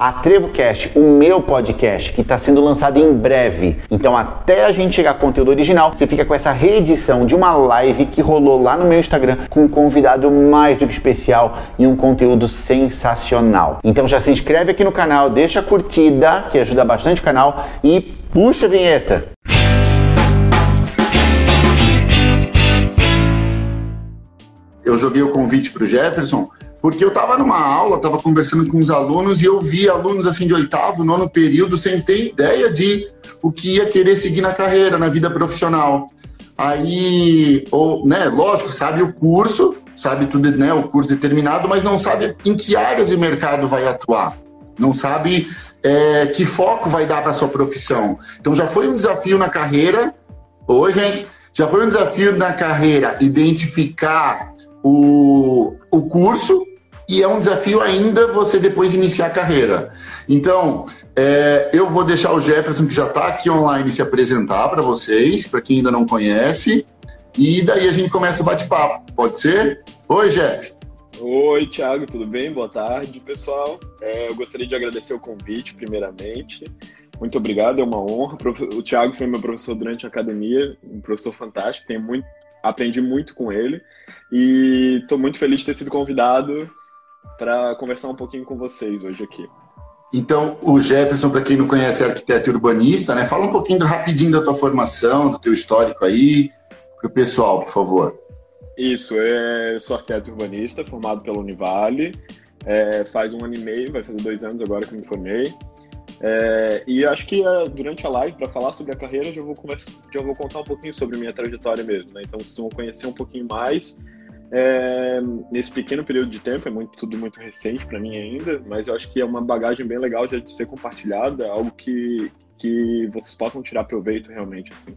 a TrevoCast, o meu podcast, que está sendo lançado em breve. Então, até a gente chegar a conteúdo original, você fica com essa reedição de uma live que rolou lá no meu Instagram com um convidado mais do que especial e um conteúdo sensacional. Então, já se inscreve aqui no canal, deixa a curtida, que ajuda bastante o canal, e puxa a vinheta. Eu joguei o convite para o Jefferson porque eu estava numa aula, estava conversando com os alunos e eu vi alunos assim de oitavo, nono período, sem ter ideia de o que ia querer seguir na carreira, na vida profissional. Aí, ou, né, lógico, sabe o curso, sabe tudo, né, o curso determinado, mas não sabe em que área de mercado vai atuar. Não sabe é, que foco vai dar para sua profissão. Então já foi um desafio na carreira. Oi, gente. Já foi um desafio na carreira identificar o, o curso e é um desafio ainda você depois iniciar a carreira. Então, é, eu vou deixar o Jefferson, que já está aqui online, se apresentar para vocês, para quem ainda não conhece, e daí a gente começa o bate-papo. Pode ser? Oi, Jeff. Oi, Thiago, tudo bem? Boa tarde, pessoal. É, eu gostaria de agradecer o convite, primeiramente. Muito obrigado, é uma honra. O Thiago foi meu professor durante a academia, um professor fantástico, muito, aprendi muito com ele e estou muito feliz de ter sido convidado para conversar um pouquinho com vocês hoje aqui. Então, o Jefferson, para quem não conhece, é arquiteto urbanista, né? Fala um pouquinho rapidinho da tua formação, do teu histórico aí, para o pessoal, por favor. Isso, é, eu sou arquiteto urbanista, formado pela Univale, é, faz um ano e meio, vai fazer dois anos agora que me formei. É, e acho que é, durante a live, para falar sobre a carreira, já vou, já vou contar um pouquinho sobre minha trajetória mesmo. Né? Então, vocês vão conhecer um pouquinho mais é, nesse pequeno período de tempo, é muito, tudo muito recente para mim ainda, mas eu acho que é uma bagagem bem legal de ser compartilhada, algo que, que vocês possam tirar proveito realmente. Assim.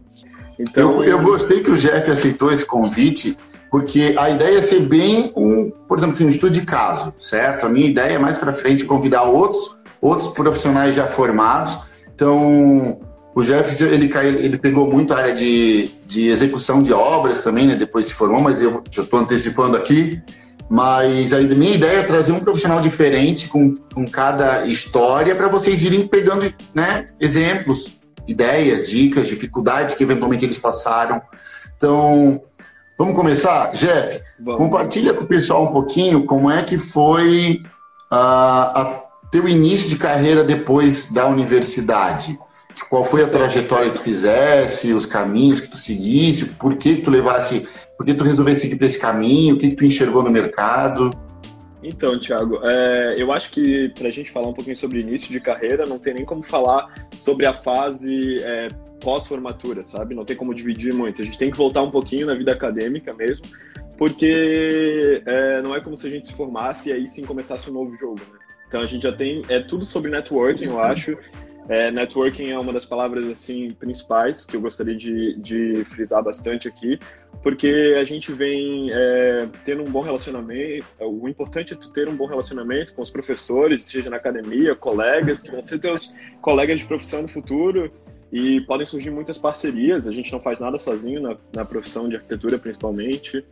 Então, eu, eu gostei que o Jeff aceitou esse convite, porque a ideia é ser bem um, por exemplo, assim, um estudo de caso, certo? A minha ideia é mais para frente convidar outros, outros profissionais já formados. Então, o Jeff, ele, ele pegou muito a área de, de execução de obras também, né? Depois se formou, mas eu já estou antecipando aqui. Mas a minha ideia é trazer um profissional diferente com, com cada história para vocês irem pegando né, exemplos, ideias, dicas, dificuldades que eventualmente eles passaram. Então, vamos começar? Jeff, vamos. compartilha com o pessoal um pouquinho como é que foi uh, a teu início de carreira depois da universidade. Qual foi a trajetória que tu fizesse, os caminhos que tu seguisse, por que, que tu levasse, por que tu resolvesse seguir para esse caminho, o que, que tu enxergou no mercado? Então, Thiago, é, eu acho que para a gente falar um pouquinho sobre início de carreira, não tem nem como falar sobre a fase é, pós-formatura, sabe? Não tem como dividir muito. A gente tem que voltar um pouquinho na vida acadêmica mesmo, porque é, não é como se a gente se formasse e aí sim começasse um novo jogo, né? Então a gente já tem, é tudo sobre networking, eu acho, é, networking é uma das palavras assim principais que eu gostaria de, de frisar bastante aqui, porque a gente vem é, tendo um bom relacionamento. O importante é tu ter um bom relacionamento com os professores, seja na academia, colegas, que vão ser teus colegas de profissão no futuro e podem surgir muitas parcerias. A gente não faz nada sozinho na, na profissão de arquitetura, principalmente.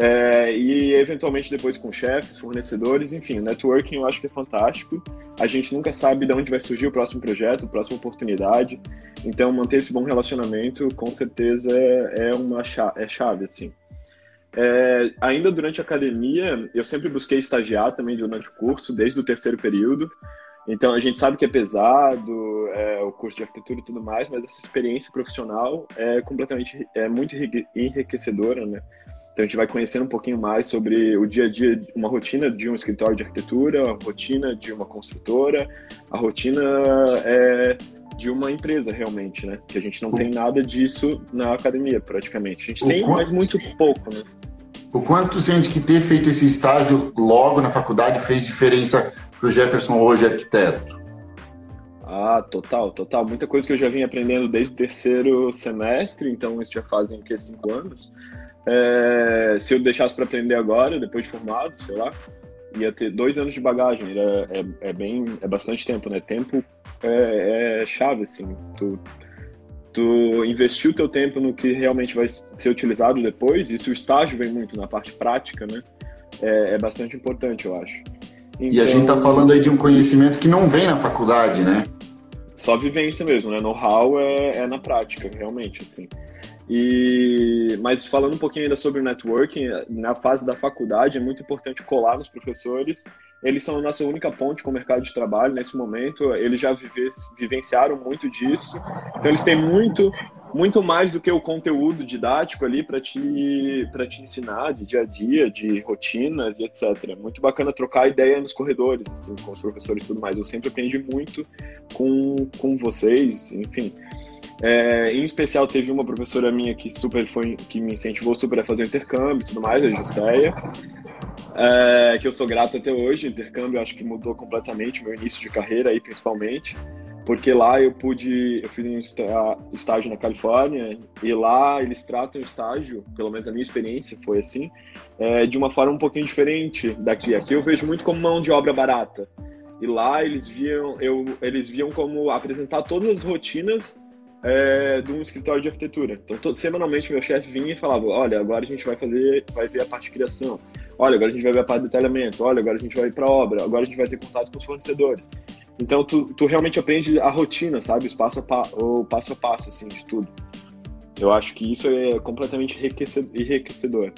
É, e eventualmente depois com chefes, fornecedores, enfim, networking eu acho que é fantástico. A gente nunca sabe de onde vai surgir o próximo projeto, a próxima oportunidade. Então, manter esse bom relacionamento, com certeza, é, é uma chave, é chave assim. É, ainda durante a academia, eu sempre busquei estagiar também durante o curso, desde o terceiro período. Então, a gente sabe que é pesado, é, o curso de arquitetura e tudo mais, mas essa experiência profissional é completamente, é muito enriquecedora, né? Então a gente vai conhecendo um pouquinho mais sobre o dia a dia, uma rotina de um escritório de arquitetura, a rotina de uma construtora, a rotina é, de uma empresa realmente, né? Que a gente não tem nada disso na academia praticamente. A gente o tem, quanto... mas muito pouco, né? O quanto sente que ter feito esse estágio logo na faculdade fez diferença para o Jefferson hoje arquiteto? Ah, total, total. Muita coisa que eu já vim aprendendo desde o terceiro semestre, então isso já fazem o que cinco anos. É, se eu deixasse para aprender agora, depois de formado, sei lá, ia ter dois anos de bagagem. É, é, é bem, é bastante tempo, né? Tempo é, é, chave, assim. Tu, tu investir o teu tempo no que realmente vai ser utilizado depois, e se o estágio vem muito na parte prática, né? É, é bastante importante, eu acho. Então, e a gente está então, falando aí de um conhecimento que não vem na faculdade, né? Só vivência mesmo, né? Know-how é, é na prática, realmente, assim. E, mas falando um pouquinho ainda sobre o networking, na fase da faculdade é muito importante colar nos professores. Eles são a nossa única ponte com o mercado de trabalho nesse momento. Eles já vive, vivenciaram muito disso. Então eles têm muito, muito mais do que o conteúdo didático ali para te, para te ensinar de dia a dia, de rotinas e etc. Muito bacana trocar ideia nos corredores, assim, com os professores e tudo mais. Eu sempre aprendi muito com, com vocês, enfim. É, em especial, teve uma professora minha que super foi, que me incentivou super a fazer o intercâmbio e tudo mais, a Jusceia, é, que eu sou grato até hoje. O intercâmbio acho que mudou completamente meu início de carreira aí, principalmente, porque lá eu pude, eu fiz um estágio na Califórnia e lá eles tratam o estágio, pelo menos a minha experiência foi assim, é, de uma forma um pouquinho diferente daqui. Aqui eu vejo muito como mão de obra barata. E lá eles viam, eu, eles viam como apresentar todas as rotinas é, de um escritório de arquitetura. Então, todo, semanalmente, meu chefe vinha e falava: Olha, agora a gente vai fazer, vai ver a parte de criação. Olha, agora a gente vai ver a parte de detalhamento. Olha, agora a gente vai ir para obra. Agora a gente vai ter contato com os fornecedores. Então, tu, tu realmente aprende a rotina, sabe? Passo, a o passo a passo, assim, de tudo. Eu acho que isso é completamente enriquecedor.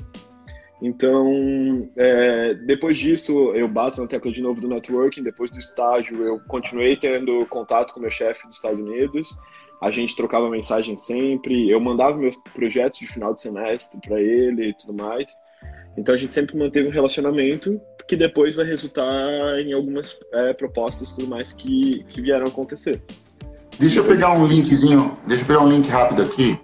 Então, é, depois disso, eu bato na tecla de novo do networking. Depois do estágio, eu continuei tendo contato com meu chefe dos Estados Unidos a gente trocava mensagem sempre, eu mandava meus projetos de final de semestre para ele e tudo mais. Então a gente sempre manteve um relacionamento que depois vai resultar em algumas é, propostas e tudo mais que, que vieram acontecer. Deixa eu pegar um linkzinho, deixa eu pegar um link rápido aqui.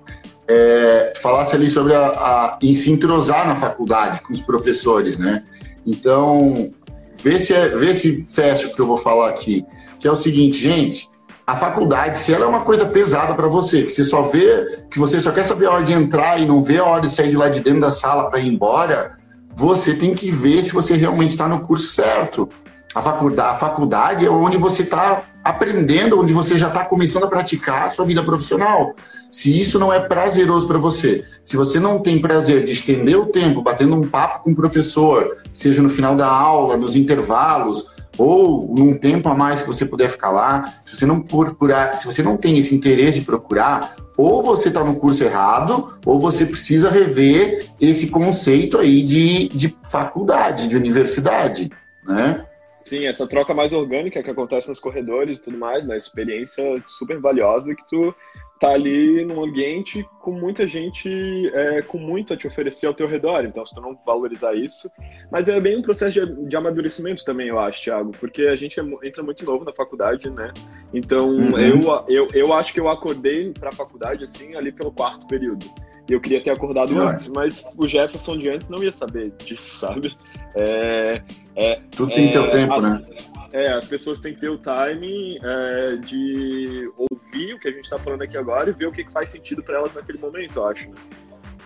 É, falasse ali sobre a, a, em se entrosar na faculdade com os professores, né? Então, vê se, é, vê se fecha o que eu vou falar aqui. Que é o seguinte, gente, a faculdade, se ela é uma coisa pesada para você, que você só vê, que você só quer saber a hora de entrar e não vê a hora de sair de lá de dentro da sala para ir embora, você tem que ver se você realmente está no curso certo. A faculdade, a faculdade é onde você está aprendendo, onde você já está começando a praticar a sua vida profissional. Se isso não é prazeroso para você, se você não tem prazer de estender o tempo batendo um papo com o professor, seja no final da aula, nos intervalos, ou num tempo a mais que você puder ficar lá, se você não procurar, se você não tem esse interesse de procurar, ou você está no curso errado, ou você precisa rever esse conceito aí de, de faculdade, de universidade, né? Sim, essa troca mais orgânica que acontece nos corredores e tudo mais, uma experiência super valiosa que tu tá ali num ambiente com muita gente é, com muito a te oferecer ao teu redor, então se tu não valorizar isso, mas é bem um processo de, de amadurecimento também, eu acho, Thiago, porque a gente é, entra muito novo na faculdade, né? Então uhum. eu, eu, eu acho que eu acordei para a faculdade assim ali pelo quarto período. E eu queria ter acordado uhum. antes, mas o Jefferson de antes não ia saber disso, sabe? É, é, Tudo tem é, teu tempo, as, né? É, as pessoas têm que ter o timing é, de ouvir o que a gente está falando aqui agora e ver o que, que faz sentido para elas naquele momento, eu acho. Né?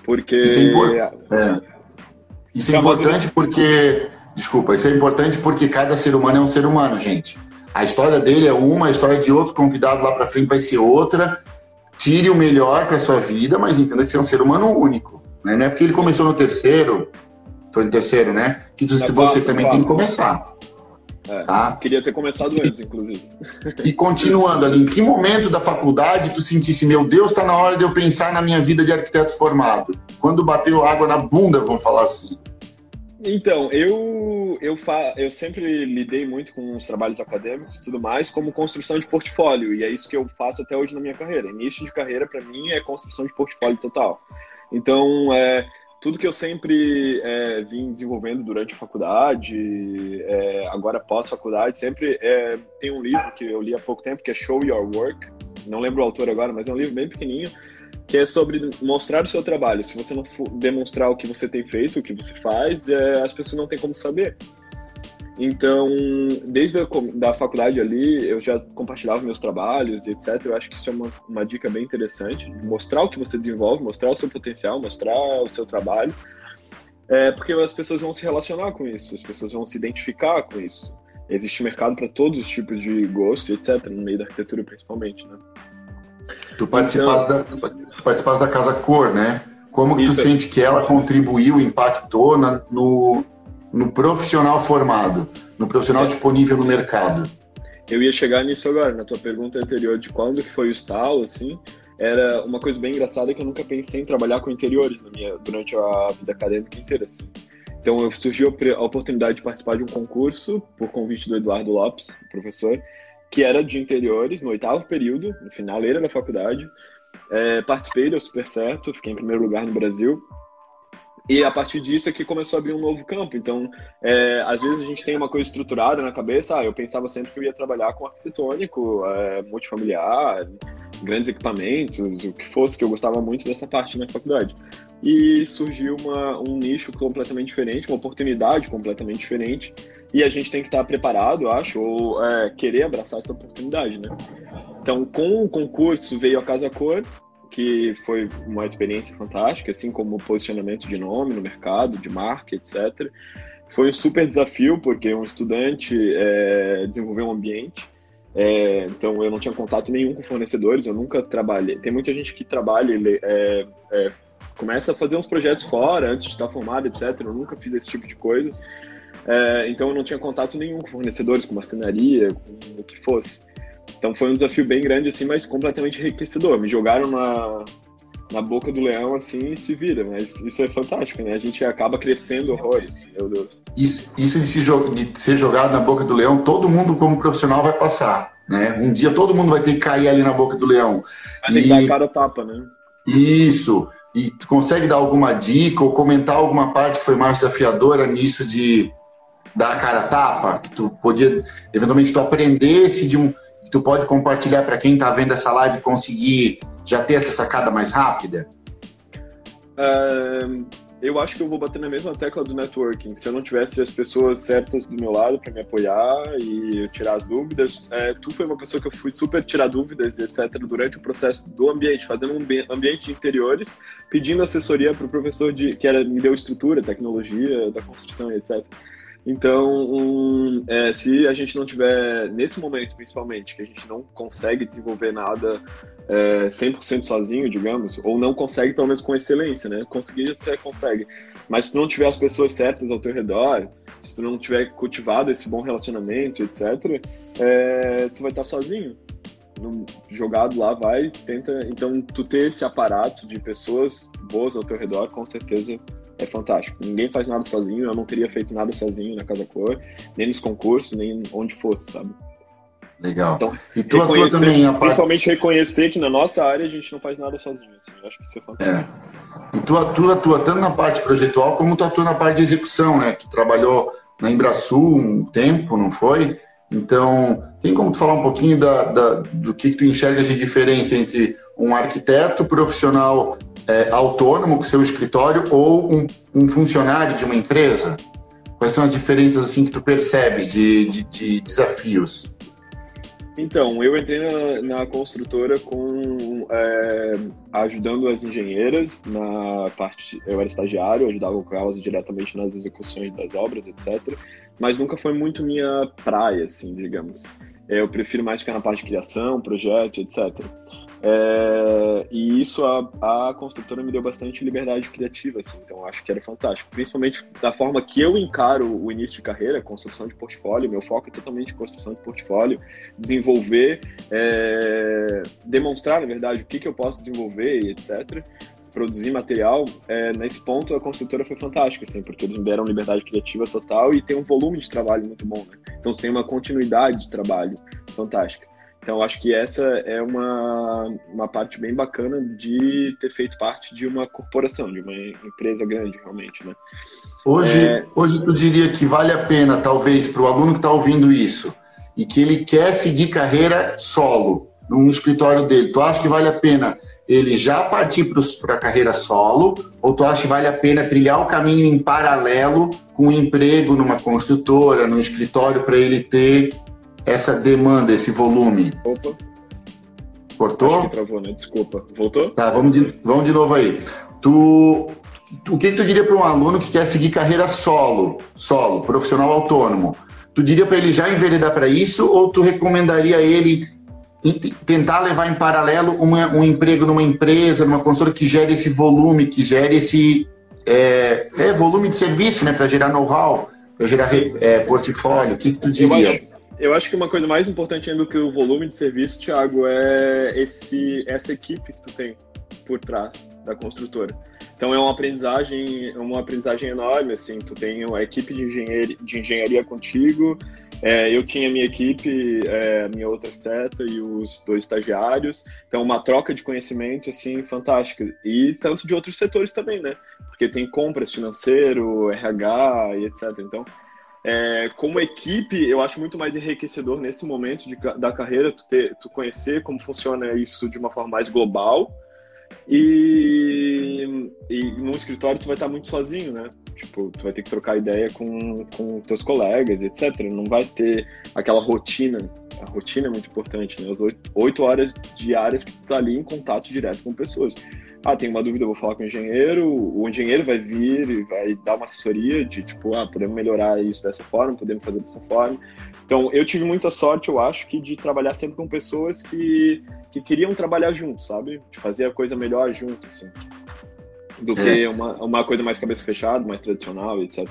Porque. Isso é, impor... é. Isso é importante porque. Desculpa, isso é importante porque cada ser humano é um ser humano, gente. A história dele é uma, a história de outro convidado lá para frente vai ser outra. Tire o melhor para sua vida, mas entenda que você é um ser humano único. Né? Não é porque ele começou no terceiro, foi no terceiro, né? Que você, você também tem que começar. É, tá? Queria ter começado antes, inclusive. E continuando ali, em que momento da faculdade tu sentisse, meu Deus, está na hora de eu pensar na minha vida de arquiteto formado? Quando bateu água na bunda, vamos falar assim. Então, eu, eu, fa eu sempre lidei muito com os trabalhos acadêmicos e tudo mais, como construção de portfólio, e é isso que eu faço até hoje na minha carreira. Início de carreira, para mim, é construção de portfólio total. Então, é, tudo que eu sempre é, vim desenvolvendo durante a faculdade, é, agora pós-faculdade, sempre é, tem um livro que eu li há pouco tempo, que é Show Your Work. Não lembro o autor agora, mas é um livro bem pequenininho, que é sobre mostrar o seu trabalho. Se você não demonstrar o que você tem feito, o que você faz, é, as pessoas não têm como saber. Então, desde a da faculdade ali, eu já compartilhava meus trabalhos e etc. Eu acho que isso é uma, uma dica bem interessante, mostrar o que você desenvolve, mostrar o seu potencial, mostrar o seu trabalho, é, porque as pessoas vão se relacionar com isso, as pessoas vão se identificar com isso. Existe mercado para todos os tipos de gosto, etc., no meio da arquitetura principalmente, né? Tu participaste, então, da, da Casa Cor, né? Como que tu sente que ela contribuiu, impactou na, no, no profissional formado. no profissional disponível no mercado? Eu ia chegar nisso agora, na tua pergunta anterior de quando que foi o estalo, assim, era uma coisa bem engraçada que eu nunca pensei em trabalhar com interiores minha, durante a vida acadêmica inteira, assim. Então, surgiu a oportunidade de participar de um concurso, por convite do Eduardo Lopes, professor, que era de interiores, no oitavo período, no finaleira da faculdade. É, participei, deu super certo, fiquei em primeiro lugar no Brasil. E a partir disso é que começou a abrir um novo campo. Então, é, às vezes a gente tem uma coisa estruturada na cabeça. Ah, eu pensava sempre que eu ia trabalhar com arquitetônico, é, multifamiliar, grandes equipamentos, o que fosse, que eu gostava muito dessa parte na faculdade. E surgiu uma, um nicho completamente diferente, uma oportunidade completamente diferente. E a gente tem que estar preparado, acho, ou é, querer abraçar essa oportunidade, né? Então, com o concurso veio a Casa Cor, que foi uma experiência fantástica, assim como o posicionamento de nome no mercado, de marca, etc. Foi um super desafio, porque um estudante é, desenvolveu um ambiente, é, então eu não tinha contato nenhum com fornecedores, eu nunca trabalhei. Tem muita gente que trabalha, é, é, começa a fazer uns projetos fora antes de estar formado, etc. Eu nunca fiz esse tipo de coisa. É, então eu não tinha contato nenhum com fornecedores, com marcenaria, com o que fosse. Então foi um desafio bem grande, assim, mas completamente enriquecedor. Me jogaram na, na boca do leão, assim, e se vira. Mas isso é fantástico, né? A gente acaba crescendo horrores, meu Deus. Isso de, se, de ser jogado na boca do leão, todo mundo como profissional vai passar, né? Um dia todo mundo vai ter que cair ali na boca do leão. Vai ter que dar cara tapa, né? Isso. E tu consegue dar alguma dica ou comentar alguma parte que foi mais desafiadora nisso de dar a cara tapa? Que tu podia, eventualmente, tu aprendesse de um tu pode compartilhar para quem está vendo essa live conseguir já ter essa sacada mais rápida? Uh, eu acho que eu vou bater na mesma tecla do networking. Se eu não tivesse as pessoas certas do meu lado para me apoiar e tirar as dúvidas, é, tu foi uma pessoa que eu fui super tirar dúvidas, etc., durante o processo do ambiente, fazendo um ambiente de interiores, pedindo assessoria para o professor de, que era, me deu estrutura, tecnologia da construção, etc. Então, um, é, se a gente não tiver, nesse momento principalmente, que a gente não consegue desenvolver nada é, 100% sozinho, digamos, ou não consegue, pelo menos com excelência, né? Conseguir você consegue. Mas se tu não tiver as pessoas certas ao teu redor, se tu não tiver cultivado esse bom relacionamento, etc., é, tu vai estar sozinho. jogado lá, vai, tenta. Então, tu ter esse aparato de pessoas boas ao teu redor, com certeza é fantástico. Ninguém faz nada sozinho, eu não teria feito nada sozinho na Casa Cor, nem nos concursos, nem onde fosse, sabe? Legal. Então, e tu atua também a Principalmente reconhecer que na nossa área a gente não faz nada sozinho. Assim, eu acho que isso é fantástico. É. E tu atua, atua tanto na parte projetual como tu atua na parte de execução, né? Tu trabalhou na Embrasul um tempo, não foi? Então, tem como tu falar um pouquinho da, da do que, que tu enxergas de diferença entre um arquiteto profissional é, autônomo com seu escritório ou um, um, funcionário de uma empresa? Quais são as diferenças assim que tu percebes de, de, de desafios? Então, eu entrei na, na construtora com é, ajudando as engenheiras na parte. Eu era estagiário, ajudava com elas diretamente nas execuções das obras, etc. Mas nunca foi muito minha praia, assim, digamos. Eu prefiro mais ficar na parte de criação, projeto, etc. É, e isso a, a construtora me deu bastante liberdade criativa, assim, então acho que era fantástico. Principalmente da forma que eu encaro o início de carreira, construção de portfólio, meu foco é totalmente construção de portfólio, desenvolver, é, demonstrar, na verdade, o que, que eu posso desenvolver e etc produzir material, é, nesse ponto a construtora foi fantástica, assim, porque eles me deram liberdade criativa total e tem um volume de trabalho muito bom, né? Então tem uma continuidade de trabalho fantástica. Então, acho que essa é uma, uma parte bem bacana de ter feito parte de uma corporação, de uma empresa grande, realmente, né? Hoje, é... hoje tu diria que vale a pena, talvez, para o aluno que está ouvindo isso, e que ele quer seguir carreira solo, num escritório dele, tu acha que vale a pena ele já partir para a carreira solo, ou tu acha que vale a pena trilhar o caminho em paralelo com um emprego numa construtora, num escritório, para ele ter essa demanda, esse volume? Opa. Cortou? Acho que travou, né? Desculpa. Voltou? Tá, vamos de, vamos de novo aí. Tu, o que, que tu diria para um aluno que quer seguir carreira solo, solo, profissional autônomo? Tu diria para ele já enveredar para isso ou tu recomendaria ele tentar levar em paralelo uma, um emprego numa empresa, numa consultora que gere esse volume, que gere esse é, é volume de serviço, né, para gerar know-how? para gerar é, portfólio? O que, que tu diria? Eu acho, que uma coisa mais importante ainda do que o volume de serviço, Thiago, é esse, essa equipe que tu tem por trás da construtora. Então é uma aprendizagem, uma aprendizagem enorme, assim, tu tem uma equipe de engenharia, de engenharia contigo, é, eu tinha minha equipe, é, minha outra arquiteta e os dois estagiários, então uma troca de conhecimento, assim, fantástica. E tanto de outros setores também, né? Porque tem compras, financeiro, RH e etc. Então, é, como equipe, eu acho muito mais enriquecedor nesse momento de, da carreira tu, ter, tu conhecer como funciona isso de uma forma mais global, e, e no escritório tu vai estar muito sozinho, né? Tipo, tu vai ter que trocar ideia com, com teus colegas, etc. Não vai ter aquela rotina. A rotina é muito importante, né? As oito, horas diárias que tu tá ali em contato direto com pessoas. Ah, tem uma dúvida, eu vou falar com o engenheiro. O engenheiro vai vir e vai dar uma assessoria de tipo, ah, podemos melhorar isso dessa forma, podemos fazer dessa forma. Então, eu tive muita sorte, eu acho, que de trabalhar sempre com pessoas que, que queriam trabalhar juntos, sabe? De fazer a coisa melhor junto, assim. Do é. que uma, uma coisa mais cabeça fechada, mais tradicional, etc.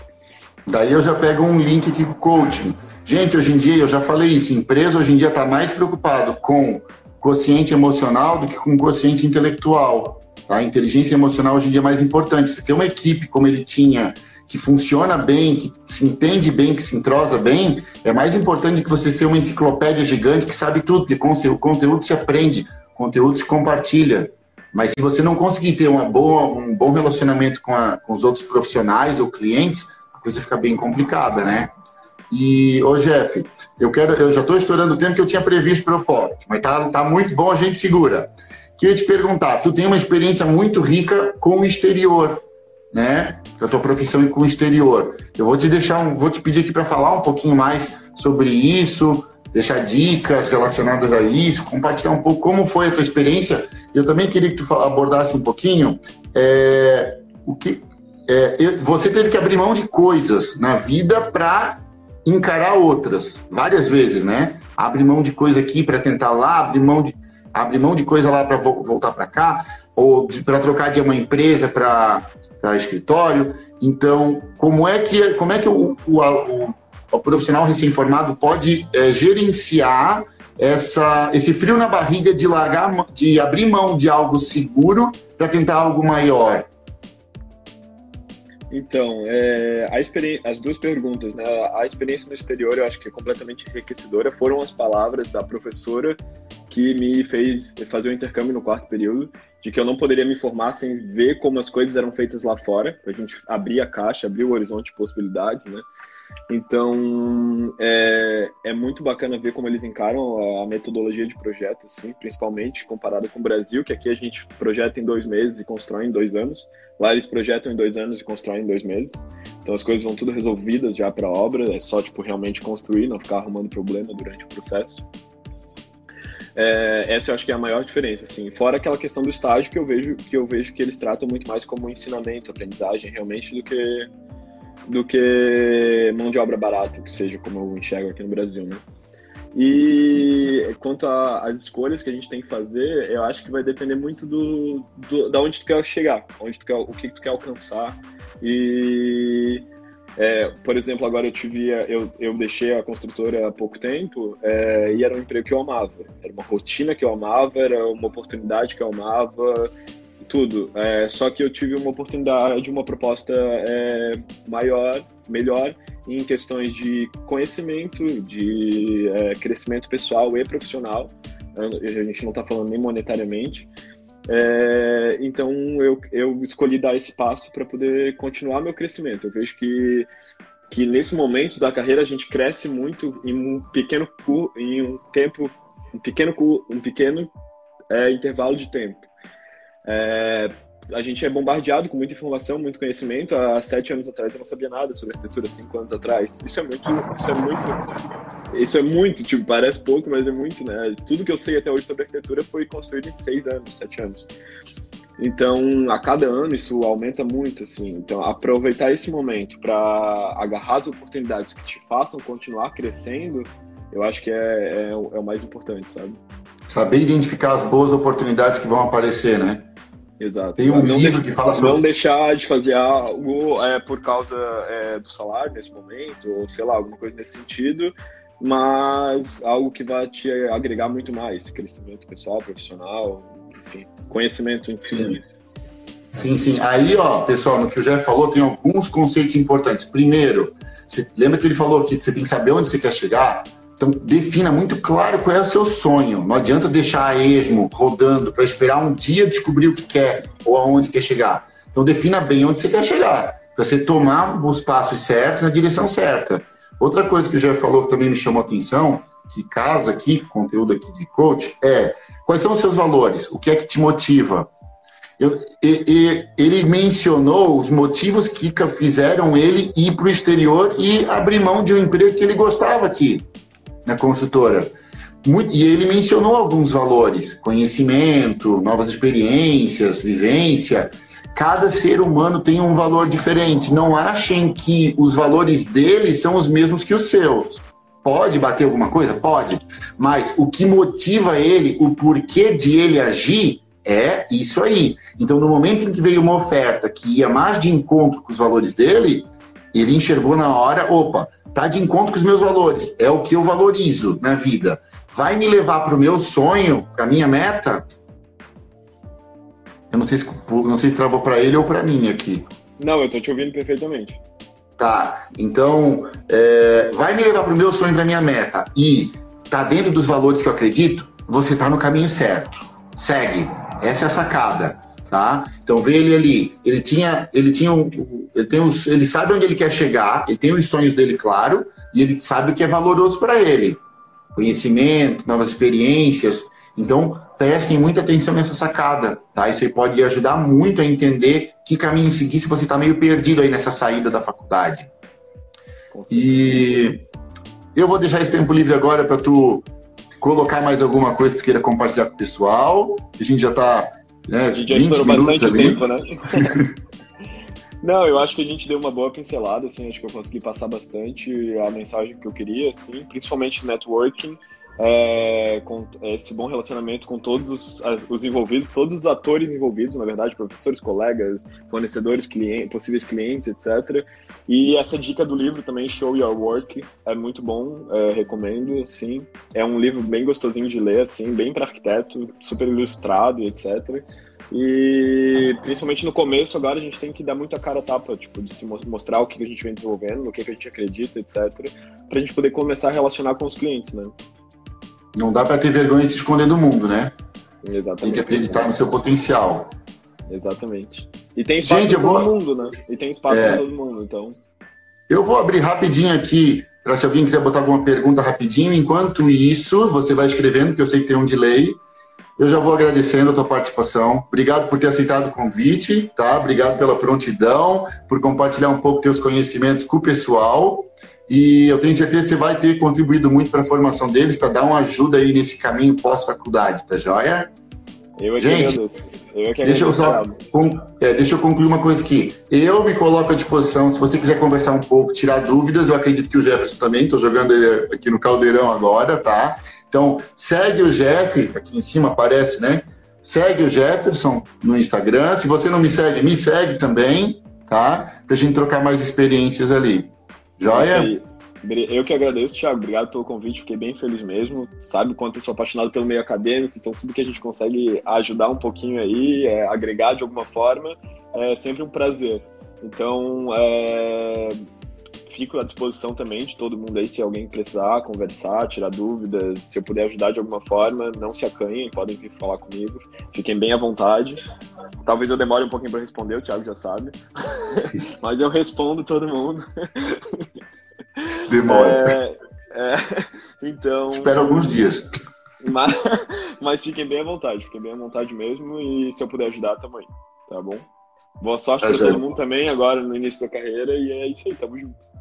Daí eu já pego um link aqui com o coaching. Gente, hoje em dia, eu já falei isso, empresa hoje em dia está mais preocupado com quociente emocional do que com quociente intelectual. A inteligência emocional hoje em dia é mais importante. Você tem uma equipe como ele tinha que funciona bem, que se entende bem, que se entrosa bem, é mais importante do que você ser uma enciclopédia gigante que sabe tudo, porque o conteúdo se aprende, o conteúdo se compartilha. Mas se você não conseguir ter uma boa, um bom relacionamento com, a, com os outros profissionais ou clientes, a coisa fica bem complicada, né? E, ô Jeff, eu quero, eu já estou estourando o tempo que eu tinha previsto para o mas tá, tá muito bom, a gente segura. Queria te perguntar, tu tem uma experiência muito rica com o exterior, né? a tua profissão com o exterior. Eu vou te deixar, um, vou te pedir aqui para falar um pouquinho mais sobre isso, deixar dicas relacionadas a isso, compartilhar um pouco como foi a tua experiência. Eu também queria que tu abordasse um pouquinho é, o que é, você teve que abrir mão de coisas na vida para encarar outras várias vezes, né? Abre mão de coisa aqui para tentar lá, abre mão de abre mão de coisa lá para vo voltar para cá, ou para trocar de uma empresa para para escritório. Então, como é que, como é que o, o, o, o profissional recém-formado pode é, gerenciar essa, esse frio na barriga de largar, de abrir mão de algo seguro para tentar algo maior? Então, é, as duas perguntas, né? A experiência no exterior eu acho que é completamente enriquecedora. Foram as palavras da professora que me fez fazer o intercâmbio no quarto período, de que eu não poderia me formar sem ver como as coisas eram feitas lá fora, a gente abrir a caixa, abrir o horizonte de possibilidades, né? Então, é, é muito bacana ver como eles encaram a metodologia de projeto, assim, principalmente comparado com o Brasil, que aqui a gente projeta em dois meses e constrói em dois anos. Lá eles projetam em dois anos e constroem em dois meses. Então as coisas vão tudo resolvidas já para a obra, é só tipo realmente construir, não ficar arrumando problema durante o processo. É, essa eu acho que é a maior diferença, assim. Fora aquela questão do estágio que eu vejo que eu vejo que eles tratam muito mais como ensinamento, aprendizagem, realmente, do que do que mão de obra barata, que seja como eu enxergo aqui no Brasil, né? E quanto às escolhas que a gente tem que fazer, eu acho que vai depender muito do, do da onde tu quer chegar, onde tu quer, o que tu quer alcançar e é, por exemplo, agora eu tive, eu, eu deixei a construtora há pouco tempo é, e era um emprego que eu amava. Era uma rotina que eu amava, era uma oportunidade que eu amava, tudo. É, só que eu tive uma oportunidade, uma proposta é, maior, melhor em questões de conhecimento, de é, crescimento pessoal e profissional. A gente não está falando nem monetariamente. É, então eu, eu escolhi dar esse passo para poder continuar meu crescimento. Eu vejo que, que nesse momento da carreira a gente cresce muito em um pequeno em um tempo, um pequeno um pequeno é, intervalo de tempo. É, a gente é bombardeado com muita informação, muito conhecimento. Há sete anos atrás eu não sabia nada sobre arquitetura, cinco anos atrás. Isso é muito, isso é muito, isso é muito, tipo, parece pouco, mas é muito, né? Tudo que eu sei até hoje sobre arquitetura foi construído em seis anos, sete anos. Então, a cada ano isso aumenta muito, assim. Então, aproveitar esse momento para agarrar as oportunidades que te façam continuar crescendo, eu acho que é, é, é o mais importante, sabe? Saber identificar as boas oportunidades que vão aparecer, né? Exato. Tem um não livro de, que fala sobre... Não deixar de fazer algo é, por causa é, do salário nesse momento, ou sei lá, alguma coisa nesse sentido, mas algo que vai te agregar muito mais, crescimento pessoal, profissional, enfim, conhecimento em si. Sim. Sim, sim. Aí, ó, pessoal, no que o Jeff falou, tem alguns conceitos importantes. Primeiro, você lembra que ele falou que você tem que saber onde você quer chegar? Então, defina muito claro qual é o seu sonho. Não adianta deixar a esmo rodando para esperar um dia descobrir o que quer ou aonde quer chegar. Então, defina bem onde você quer chegar, para você tomar os passos certos na direção certa. Outra coisa que o Jeff falou que também me chamou a atenção, que casa aqui, conteúdo aqui de coach, é quais são os seus valores? O que é que te motiva? Eu, e, ele mencionou os motivos que fizeram ele ir para o exterior e abrir mão de um emprego que ele gostava aqui na consultora. Muito, e ele mencionou alguns valores: conhecimento, novas experiências, vivência. Cada ser humano tem um valor diferente. Não achem que os valores dele são os mesmos que os seus. Pode bater alguma coisa? Pode. Mas o que motiva ele, o porquê de ele agir, é isso aí. Então, no momento em que veio uma oferta que ia mais de encontro com os valores dele, ele enxergou na hora: opa, tá de encontro com os meus valores, é o que eu valorizo na vida. Vai me levar para o meu sonho, para minha meta? Eu não sei se, não sei se travou para ele ou para mim aqui. Não, eu estou te ouvindo perfeitamente. Tá, então, é, vai me levar para o meu sonho, para minha meta, e tá dentro dos valores que eu acredito, você tá no caminho certo. Segue. Essa é a sacada tá? Então vê ele ali, ele tinha, ele tinha um, ele tem os, ele sabe onde ele quer chegar, ele tem os sonhos dele claro e ele sabe o que é valoroso para ele, conhecimento, novas experiências. Então prestem muita atenção nessa sacada, tá? Isso aí pode lhe ajudar muito a entender que caminho seguir se você está meio perdido aí nessa saída da faculdade. E eu vou deixar esse tempo livre agora para tu colocar mais alguma coisa que tu queira compartilhar com o pessoal. A gente já está é, a gente já estourou bastante ali. tempo, né? Não, eu acho que a gente deu uma boa pincelada, assim, acho que eu consegui passar bastante a mensagem que eu queria, assim, principalmente networking, é, com esse bom relacionamento com todos os, os, envolvidos, todos os atores envolvidos, na verdade, professores, colegas, fornecedores, clientes, possíveis clientes, etc. E essa dica do livro também, Show Your Work, é muito bom, é, recomendo, assim. É um livro bem gostosinho de ler, assim, bem para arquiteto, super ilustrado, etc. E principalmente no começo, agora a gente tem que dar muita cara a tapa, tipo, de se mostrar o que a gente vem desenvolvendo, no que a gente acredita, etc. Pra gente poder começar a relacionar com os clientes, né? Não dá para ter vergonha de se esconder do mundo, né? Exatamente. Tem que acreditar no seu potencial. Exatamente. E tem espaço para todo vou... mundo, né? E tem espaço é... para todo mundo, então. Eu vou abrir rapidinho aqui, para se alguém quiser botar alguma pergunta rapidinho. Enquanto isso, você vai escrevendo, porque eu sei que tem um delay. Eu já vou agradecendo a tua participação. Obrigado por ter aceitado o convite, tá? Obrigado pela prontidão, por compartilhar um pouco teus conhecimentos com o pessoal. E eu tenho certeza que você vai ter contribuído muito para a formação deles, para dar uma ajuda aí nesse caminho pós-faculdade, tá joia? Eu é Gente, agradeço. Eu é deixa, eu só, com, é, deixa eu concluir uma coisa aqui. Eu me coloco à disposição, se você quiser conversar um pouco, tirar dúvidas, eu acredito que o Jefferson também, estou jogando ele aqui no caldeirão agora, tá? Então, segue o Jeff, aqui em cima aparece, né? Segue o Jefferson no Instagram. Se você não me segue, me segue também, tá? Pra gente trocar mais experiências ali. Joia? Eu que agradeço, Thiago. Obrigado pelo convite. Fiquei bem feliz mesmo. Sabe quanto eu sou apaixonado pelo meio acadêmico, então tudo que a gente consegue ajudar um pouquinho aí, é, agregar de alguma forma, é sempre um prazer. Então, é, fico à disposição também de todo mundo aí, se alguém precisar conversar, tirar dúvidas, se eu puder ajudar de alguma forma, não se acanhem, podem vir falar comigo, fiquem bem à vontade. Talvez eu demore um pouquinho para responder, o Thiago já sabe, mas eu respondo todo mundo. Demora. É, é, então. Espero alguns dias. Mas, mas fiquem bem à vontade, fiquem bem à vontade mesmo e se eu puder ajudar, também, tá bom? Boa sorte para todo mundo também agora no início da carreira e é isso aí, tamo junto.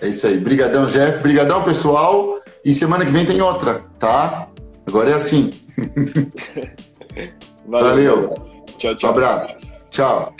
É isso aí. Brigadão, Jeff. Brigadão, pessoal. E semana que vem tem outra, tá? Agora é assim. Valeu. Valeu. Tchau, tchau. Um abraço. Tchau.